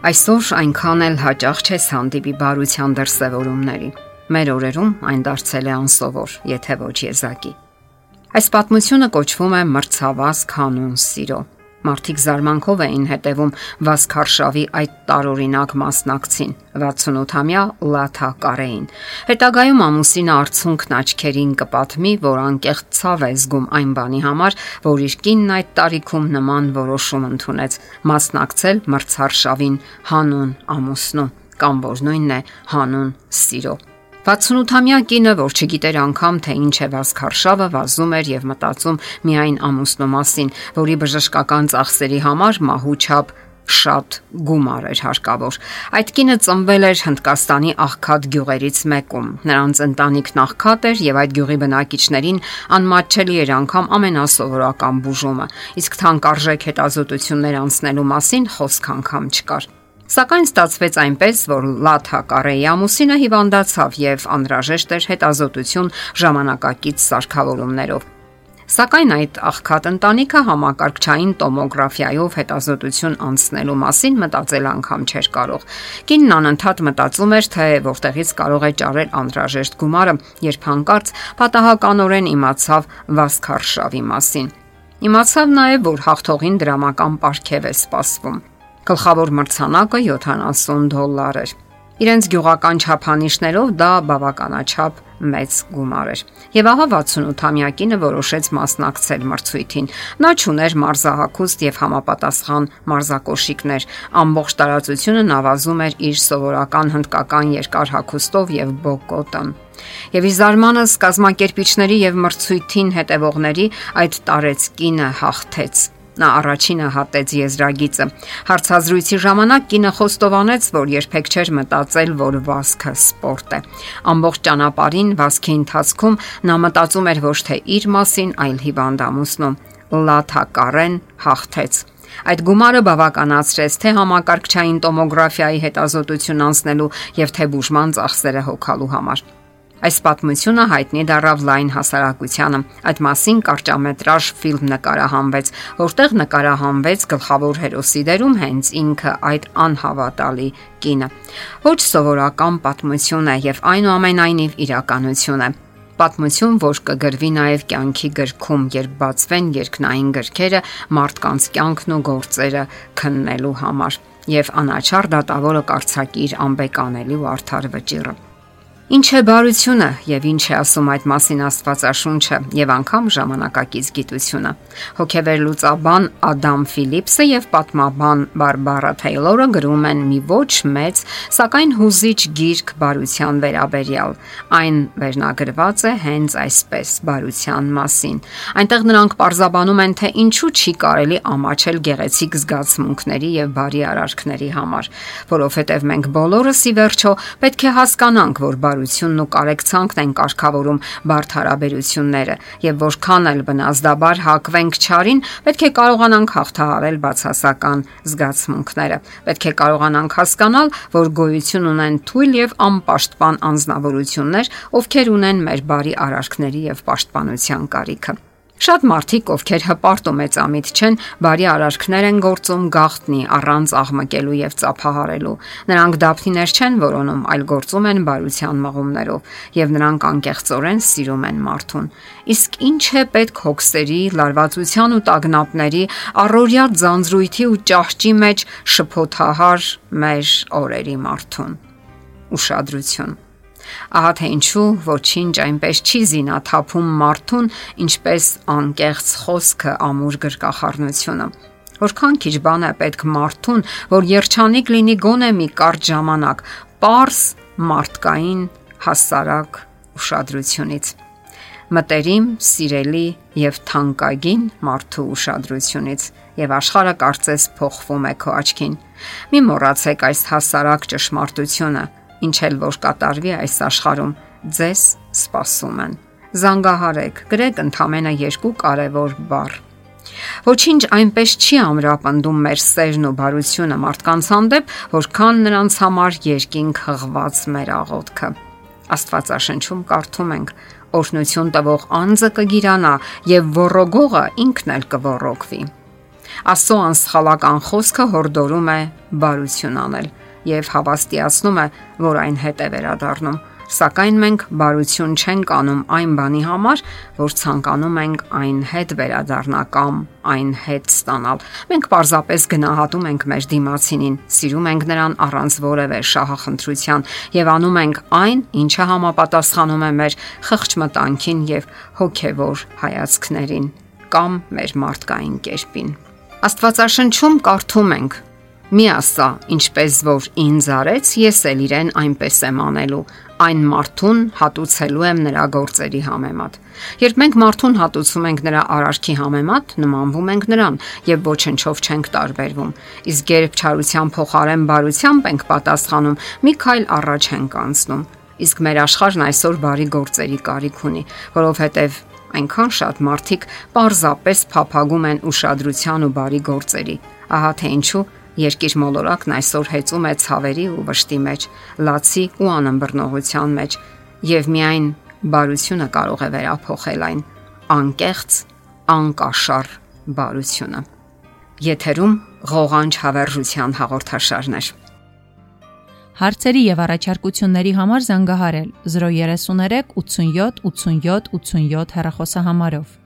Այսօր այնքան էլ հաճախ չես հանդիպի բարության դրսևորումների։ Մեր օրերում այն դարձել է անսովոր, եթե ոչ եզակի։ Այս պատմությունը կոչվում է մրցավազ կանոն սիրո։ Մարդիկ զարմանքով էին հետևում Վասքարշավի այդ տարօրինակ մասնակցին 68-ամյա Լաթա Կարեին։ Հետագայում ամուսինը արցունքն աչքերին կպատմի, որ անկեղծ ցավ է զգում այն բանի համար, որ իր կինն այդ տարիքում նման որոշում ընդունեց՝ մասնակցել մրցարշավին հանուն ամուսնու կամ որ նույնն է հանուն սիրո։ 68-ամյա կինը, որ չգիտեր անգամ թե ինչ է վասքարշավը, վազում էր եւ մտածում միայն ամուսնու մասին, որի բժշկական ծախսերի համար մահուչապ շատ գումար էր հարկավոր։ Այդ կինը ծնվել էր Հնդկաստանի աղքատ գյուղերից մեկում։ Նրանց ընտանիքն աղքատ էր եւ այդ գյուղի բնակիչներին անմատչելի էր անգամ ամենասովորական բուժումը։ Իսկ թանկարժեք հետազոտություններ անցնելու մասին խոսք անգամ չկար։ Սակայն ստացվեց այնպես, որ Լաթա Կարեի ամուսինը հիվանդացավ եւ անհրաժեշտ էր հետազոտություն ժամանակակից սարքավորումներով։ Սակայն այդ աղքատ ընտանիքը համակարգչային տոմոգրաֆիայով հետազոտություն անցնելու մասին մտածել անգամ չէր կարող։ Կինն անընդհատ մտածում էր, թե որտեղից կարող է ճարել անհրաժեշտ գումարը, երբ հանկարծ պատահականորեն իմացավ Վասքարշավի մասին։ Իմացավ նաև, որ հաղթողին դրամական պարգև է սպասվում։ Գլխավոր մրցանակը 70 դոլար էր։ Իրենց գյուղական չափանիշներով դա բավականաչափ մեծ գումար էր։ Եվ ահա 68-ամյա կինը որոշեց մասնակցել մրցույթին։ Նա ճուներ մարզահակուստ եւ համապատասխան մարզակոշիկներ։ Ամբողջ տարածությունը նավազում էր իր սովորական հնդկական երկար հագուստով եւ բոկոտը։ Եվ ի զարմանս կազմակերպիչների եւ մրցույթին հետևողների այդ տարեց կինը հաղթեց Նա առաջինը հատեց եզրագիծը։ Հարցազրույցի ժամանակ կինը խոստովանեց, որ երբեք չէր մտածել, որ վազքը սպորտ է։ Ամբողջ ճանապարհին վազքի ընթացքում նա մտածում էր ոչ թե իր մասին, այլ հիվանդամուսնում։ Լաթա Կարեն հաղթեց։ Այդ գումարը բավականացրեց թե համակարգչային տոմոգրաֆիայի հետազոտություն անցնելու եւ թե բուժման ծախսերը հոգալու համար։ Այս պատմությունը հայտնի դարավ լայն հասարակությանը։ Այդ մասին կարճամետրաժ ֆիլմ նկարահանվեց, որտեղ նկարահանվեց գլխավոր հերոսի դերում հենց ինքը այդ անհավատալի կինը։ Ոչ սովորական պատմություն է եւ այնուամենայնիվ իրականություն է պատմություն, որ կգրվի նաև կյանքի գրքում, երբ բացվեն երկնային գրքերը մարդկանց կյանքն ու գործերը քննելու համար, եւ անաչար դատավորը կարծակի իր անբեկանելի ու արդար վճիռը։ Ինչ է բարությունը եւ ինչ է ասում այդ մասին Աստվածաշունչը եւ անգամ ժամանակակից գիտությունը։ Հոգեվեր լուծաբան Ադամ Ֆիլիպսը եւ պատմաբան Բարբարա Թեյլորը գրում են մի ոչ մեծ, սակայն հուզիչ գիրք բարության վերաբերյալ։ Այն վերնագրված է հենց այսպես բարության մասին։ Այնտեղ նրանք parzabանում են, թե ինչու չի կարելի ամաչել գեղեցիկ զգացմունքների եւ բարի արարքների համար, որովհետեւ մենք բոլորս ի վերջո պետք է հասկանանք, որ բարության բարությունն ու կարեկցանքն են կարգավորում բարդ հարաբերությունները եւ որքան էլ բնազդաբար հակվենք չարին, պետք է կարողանանք հաղթահարել բացասական զգացմունքները։ Պետք է կարողանանք հասկանալ, որ գոյություն ունեն թույլ եւ անպաշտպան անznավորություններ, ովքեր ունեն մեր բարի արարքների եւ պաշտպանության կարիքը։ Շատ մարդիկ, ովքեր հպարտ ու մեծամիտ չեն, բարի արարքներ են գործում գախտնի առանց աղմկելու եւ ծափահարելու։ Նրանք դափնիներ չեն որոնում, այլ գործում են բարության մղումներով եւ նրանք անկեղծորեն սիրում են մարդուն։ Իսկ ինչ է պետք հոգսերի, լարվածության ու տագնապների, առօրյա ձանձրույթի ու ճահճի մեջ շփոթահար մեր օրերի մարդուն։ Ուշադրություն Ահա թե ինչու ոչինչ այնպես չի զինաթափում մարդուն, ինչպես անկեղծ խոսքը ամուր գրկախառնությունը։ Որքան քիչ բան է պետք մարդուն, որ երջանիկ լինի գոնե մի կարճ ժամանակ, པարս մարդկային հասարակ ուշադրությունից մտերիմ, սիրելի եւ թանկագին մարդու ուշադրությունից եւ աշխարհը կարծես փոխվում է քո աչքին։ Մի մոռացեք այս հասարակ ճշմարտությունը, ինչ էլ որ կատարվի այս աշխարում, ձեզ սպասում են։ Զանգահարեք, գրեք ընդամենը երկու կարևոր բառ։ Ոչինչ այնպես չի ամրապնդում մեր սերն ու բարությունը մարդկանց հանդեպ, որքան նրանց համար երկինք հղված մեր աղոթքը։ Աստվածաշնչում կարդում ենք. Օրհնություն տվող անձը կգիրանա եւ ողորոգողը ինքն էլ կողորոգվի։ Աստծո անսխալական խոսքը հորդորում է բարություն անել եւ հավաստիացնում է, որ այն հետ է վերադառնում սակայն մենք բարություն չենք անում այն բանի համար, որ ցանկանում ենք այն հետ վերադառնա կամ այն հետ ստանալ։ Մենք պարզապես գնահատում ենք մեր դիմացինին, սիրում ենք նրան առանց որևէ շահախնդրության եւ անում ենք այն, ինչը համապատասխանում է մեր խղճ մտանքին եւ հոգեվոր հայացքներին կամ մեր մարդկային կերպին։ Աստվածաշնչում կարդում ենք. Մի ասա, ինչպես որ ինձ արեց, ես էլ իրեն այնպես եմ անելու այն մարդուն հատուցելու եմ նրա գործերի համեմատ։ Երբ մենք մարդուն հատուցում ենք նրա արարքի համեմատ, նմանվում ենք նրան եւ ոչնչով չենք տարբերվում։ Իսկ երբ չարության փոխարեն բարությամբ ենք պատասխանում, մի քայլ առաջ ենք անցնում։ Իսկ մեր աշխարհն այսօր բարի գործերի կարիք ունի, որովհետեւ այնքան շատ մարդիկ պարզապես փափագում են ուշադրության ու բարի գործերի։ Ահա թե ինչու Երկիր մոլորակն այսօր հեծում է ցավերի ու վշտի մեջ, լացի ու անըմբռնողության մեջ, եւ միայն բարությունը կարող է վերափոխել այն անկեղծ, անկաշար բարությունը։ Եթերում ղողանջ հավերժության հաղորդաշարներ։ Հարցերի եւ առաջարկությունների համար զանգահարել 033 87 87 87 հեռախոսահամարով։